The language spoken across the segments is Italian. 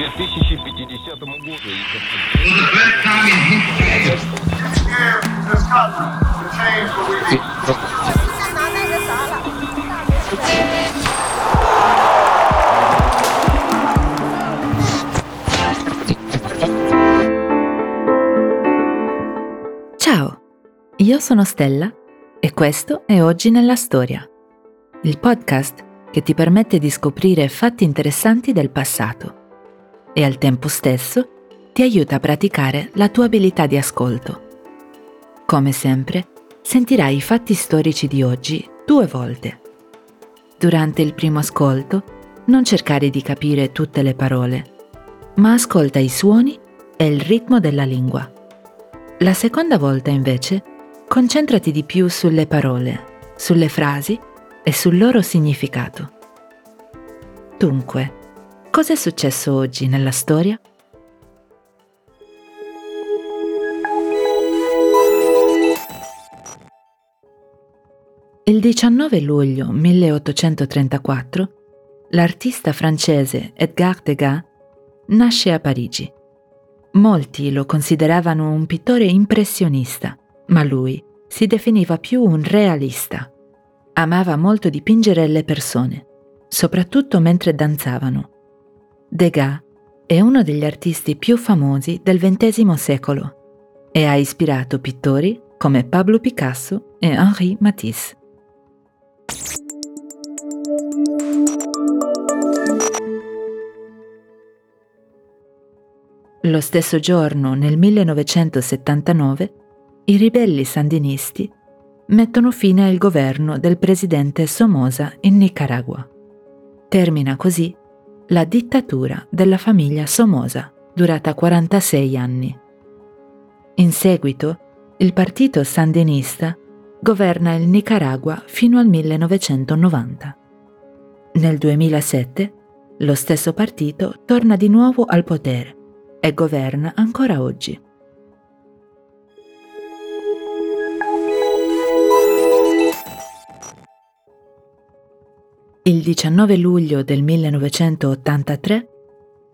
2050 году. Ciao, io sono Stella e questo è Oggi nella Storia, il podcast che ti permette di scoprire fatti interessanti del passato e al tempo stesso ti aiuta a praticare la tua abilità di ascolto. Come sempre, sentirai i fatti storici di oggi due volte. Durante il primo ascolto, non cercare di capire tutte le parole, ma ascolta i suoni e il ritmo della lingua. La seconda volta, invece, concentrati di più sulle parole, sulle frasi e sul loro significato. Dunque, cosa è successo oggi nella storia? Il 19 luglio 1834 l'artista francese Edgar Degas nasce a Parigi. Molti lo consideravano un pittore impressionista, ma lui si definiva più un realista. Amava molto dipingere le persone, soprattutto mentre danzavano. Degas è uno degli artisti più famosi del XX secolo e ha ispirato pittori come Pablo Picasso e Henri Matisse. Lo stesso giorno, nel 1979, i ribelli sandinisti mettono fine al governo del presidente Somoza in Nicaragua. Termina così la dittatura della famiglia Somoza, durata 46 anni. In seguito, il partito sandinista governa il Nicaragua fino al 1990. Nel 2007, lo stesso partito torna di nuovo al potere e governa ancora oggi. Il 19 luglio del 1983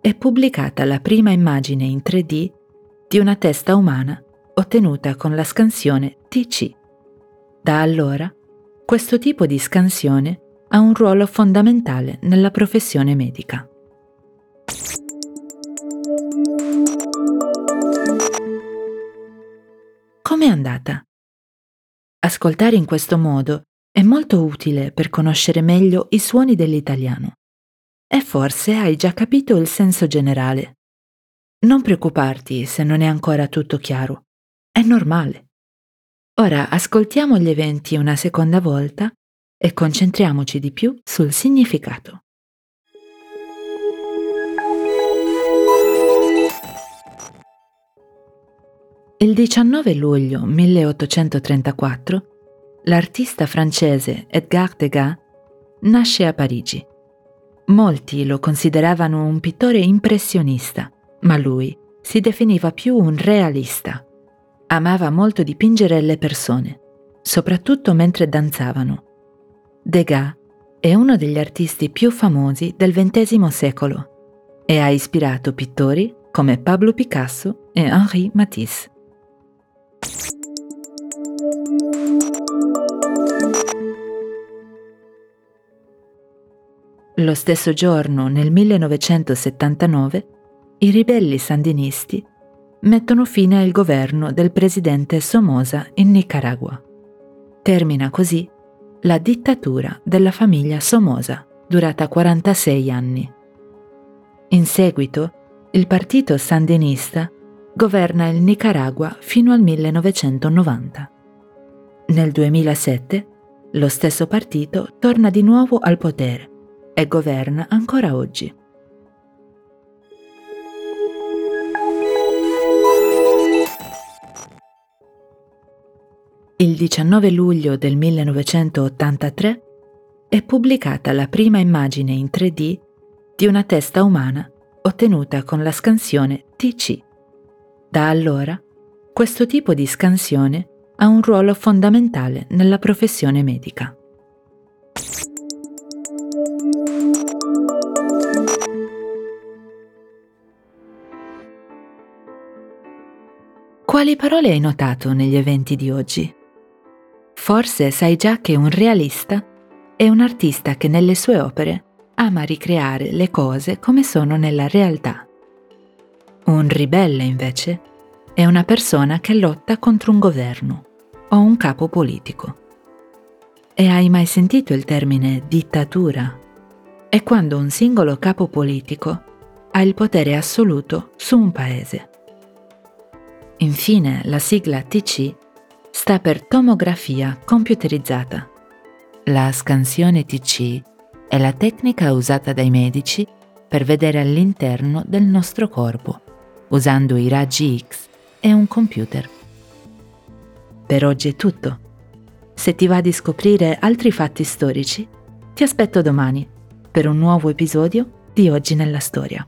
è pubblicata la prima immagine in 3D di una testa umana ottenuta con la scansione TC. Da allora, questo tipo di scansione ha un ruolo fondamentale nella professione medica. Com'è andata? Ascoltare in questo modo è molto utile per conoscere meglio i suoni dell'italiano. E forse hai già capito il senso generale. Non preoccuparti se non è ancora tutto chiaro. È normale. Ora ascoltiamo gli eventi una seconda volta e concentriamoci di più sul significato. Il 19 luglio 1834 l'artista francese Edgar Degas nasce a Parigi. Molti lo consideravano un pittore impressionista, ma lui si definiva più un realista. Amava molto dipingere le persone, soprattutto mentre danzavano. Degas è uno degli artisti più famosi del XX secolo e ha ispirato pittori come Pablo Picasso e Henri Matisse. Lo stesso giorno, nel 1979, i ribelli sandinisti mettono fine al governo del presidente Somoza in Nicaragua. Termina così la dittatura della famiglia Somoza, durata 46 anni. In seguito, il partito sandinista governa il Nicaragua fino al 1990. Nel 2007 lo stesso partito torna di nuovo al potere e governa ancora oggi. Il 19 luglio del 1983 è pubblicata la prima immagine in 3D di una testa umana ottenuta con la scansione TC. Da allora, questo tipo di scansione ha un ruolo fondamentale nella professione medica. Quali parole hai notato negli eventi di oggi? Forse sai già che un realista è un artista che nelle sue opere ama ricreare le cose come sono nella realtà. Un ribelle, invece, è una persona che lotta contro un governo o un capo politico. E hai mai sentito il termine dittatura? È quando un singolo capo politico ha il potere assoluto su un paese. Infine, la sigla TC sta per tomografia computerizzata. La scansione TC è la tecnica usata dai medici per vedere all'interno del nostro corpo, usando i raggi X e un computer. Per oggi è tutto. Se ti va di scoprire altri fatti storici, ti aspetto domani per un nuovo episodio di Oggi nella Storia.